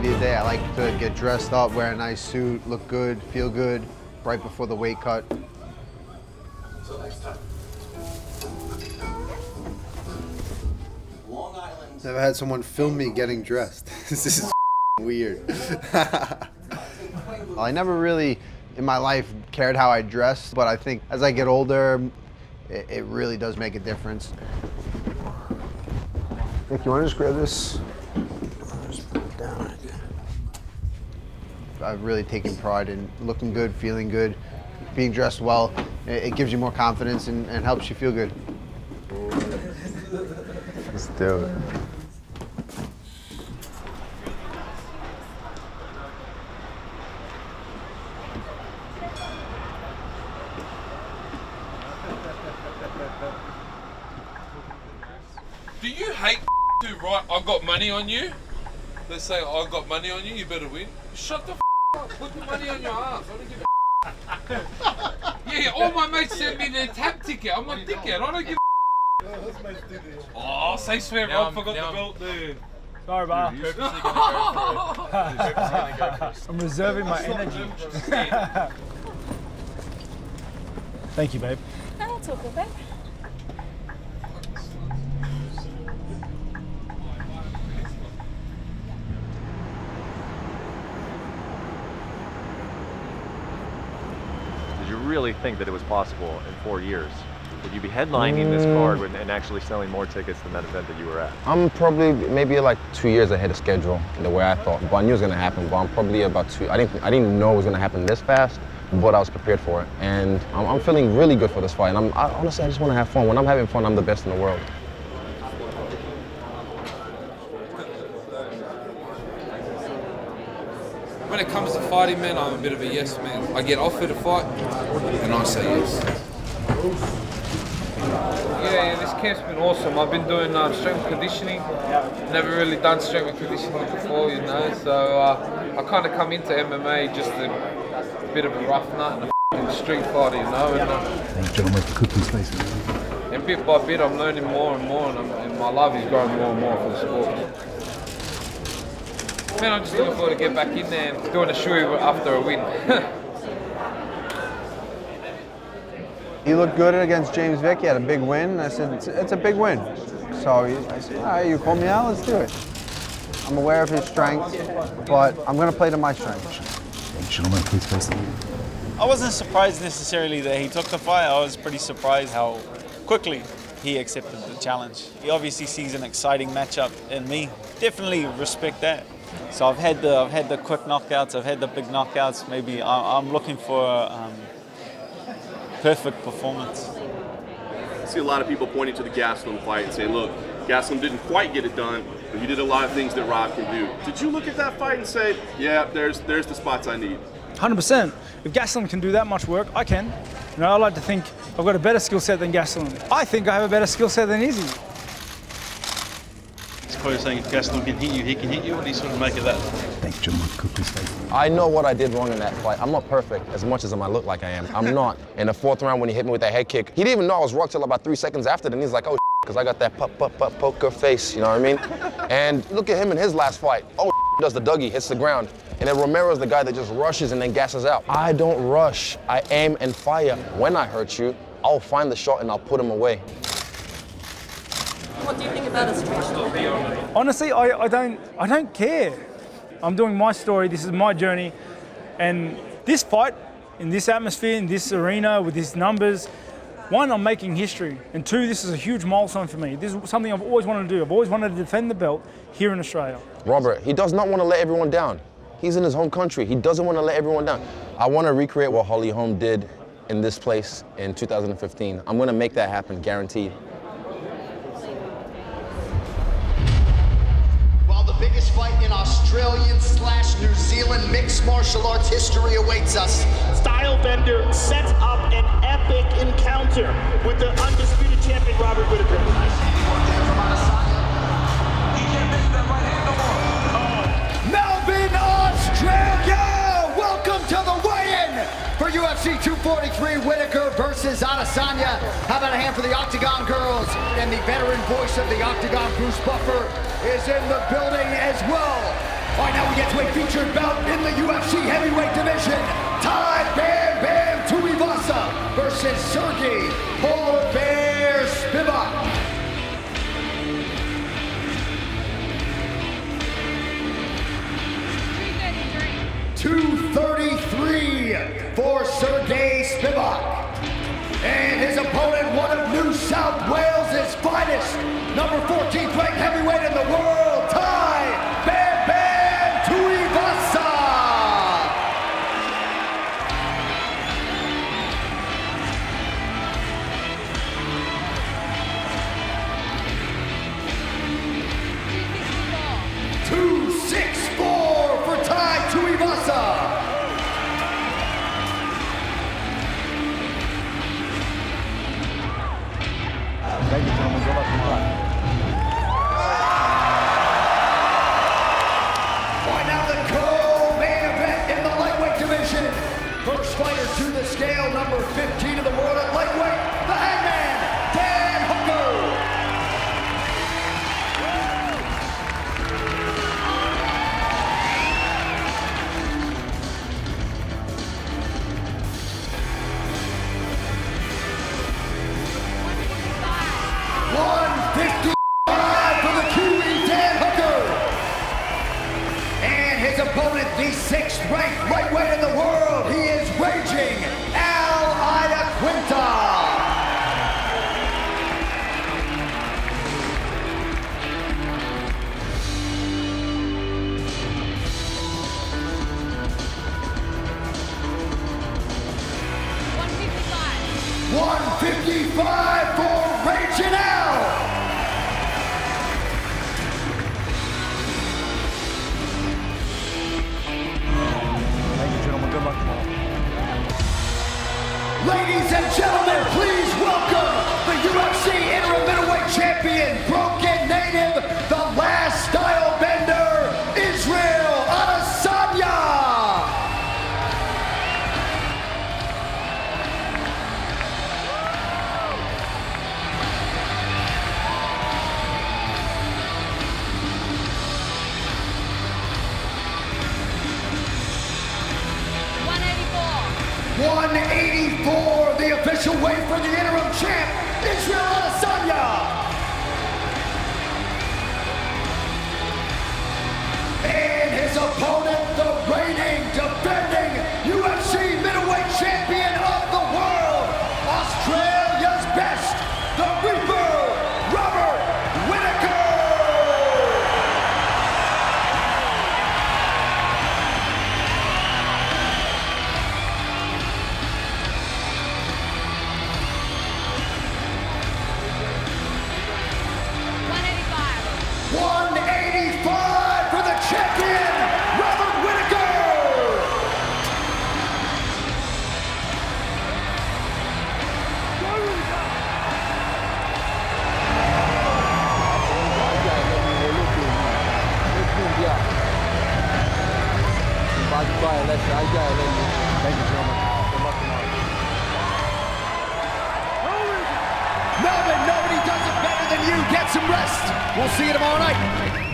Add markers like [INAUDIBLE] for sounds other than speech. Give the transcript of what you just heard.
media day, I like to get dressed up, wear a nice suit, look good, feel good, right before the weight cut. Never had someone film me getting dressed. [LAUGHS] this is [LAUGHS] weird. [LAUGHS] I never really, in my life, cared how I dressed, but I think as I get older, it, it really does make a difference. Nick, you want to just grab this? Just put it down. I've really taken pride in looking good, feeling good, being dressed well. It, it gives you more confidence and, and helps you feel good. Let's do it. Do you hate [LAUGHS] to write, I've got money on you? They say, I've got money on you, you better win. Shut the up. Put [LAUGHS] the money on your ass. I don't give a Yeah, all my mates send me their TAB ticket. I'm a dickhead. I don't give a Oh, say swear, Now I I'm- forgot now the belt there. Sorry, Bar. Purposely go for it. You're purposely gonna go. I'm reserving my energy. [LAUGHS] Thank you, babe. Oh, that's all good, babe. Really think that it was possible in four years? Would you be headlining this card mm. with- and actually selling more tickets than that event that you were at? I'm probably maybe like two years ahead of schedule in the way I thought. But I knew it was gonna happen. But I'm probably about two. I didn't. I didn't know it was gonna happen this fast, but I was prepared for it. And I'm, I'm feeling really good for this fight. And I'm I, honestly, I just want to have fun. When I'm having fun, I'm the best in the world. When it comes to fighting, man, I'm a bit of a yes man. I get offered a fight, and I say yes. Yeah, yeah, this camp's been awesome. I've been doing um, strength conditioning. Never really done strength and conditioning before, you know. So uh, I kind of come into MMA just a bit of a rough nut and a f***ing street fighter, you know. And, uh, John with the cooking space. and bit by bit, I'm learning more and more, and, I'm, and my love is growing more and more for the sport. Man, I'm just looking forward to get back in there and doing a shoe after a win. [LAUGHS] He looked good against James Vick. He had a big win. I said, it's, it's a big win. So he, I said, all right, you call me out, let's do it. I'm aware of his strengths, but I'm going to play to my strengths. Gentlemen, please face the I wasn't surprised necessarily that he took the fight. I was pretty surprised how quickly he accepted the challenge. He obviously sees an exciting matchup in me. Definitely respect that. So I've had the I've had the quick knockouts. I've had the big knockouts. Maybe I'm looking for um, perfect performance. I see a lot of people pointing to the Gastelum fight and saying, look, Gastelum didn't quite get it done, but he did a lot of things that Rob can do. Did you look at that fight and say, yeah, there's there's the spots I need? 100%. If Gastelum can do that much work, I can. You know, I like to think I've got a better skill set than Gastelum. I think I have a better skill set than Izzy. It's quite saying if Gaston can hit you, he can hit you. What do you sort of make of that? Thanks, gentlemen. Cooking space. I know what I did wrong in that fight. I'm not perfect as much as I might look like I am. I'm [LAUGHS] not. In the fourth round when he hit me with that head kick, he didn't even know I was rocked till about three seconds after. Then he's like, oh, [LAUGHS] because I got that pop, pop, pop, poker face. You know what I mean? [LAUGHS] and look at him in his last fight. Oh, does the Dougie, hits the ground. And then Romero's the guy that just rushes and then gasses out. I don't rush. I aim and fire. When I hurt you, I'll find the shot and I'll put him away. What do you think about his situation? Honestly, I, I don't I don't care. I'm doing my story. This is my journey, and this fight in this atmosphere, in this arena, with these numbers. One, I'm making history, and two, this is a huge milestone for me. This is something I've always wanted to do. I've always wanted to defend the belt here in Australia. Robert, he does not want to let everyone down. He's in his home country. He doesn't want to let everyone down. I want to recreate what Holly Holm did in this place in 2015. I'm going to make that happen, guaranteed. While the biggest fight in Australian slash New Zealand mixed martial arts history awaits us. Stylebender sets up an epic encounter with the undisputed champion Robert Whittaker. Versus Adesanya. How about a hand for the Octagon girls? And the veteran voice of the Octagon, Bruce Buffer, is in the building as well. All right, now we get to a featured bout in the UFC heavyweight division. Ty Bam Bam Tuivasa versus Sergey Polar Bear Spivak. Two thirty-three for Sergey Spivak. And his opponent, one of New South Wales' finest, number 14th ranked heavyweight in the world, number 15 184, the official weight for the interim champ, Israel Adesanya. And his opponent. Some rest. We'll see you tomorrow night.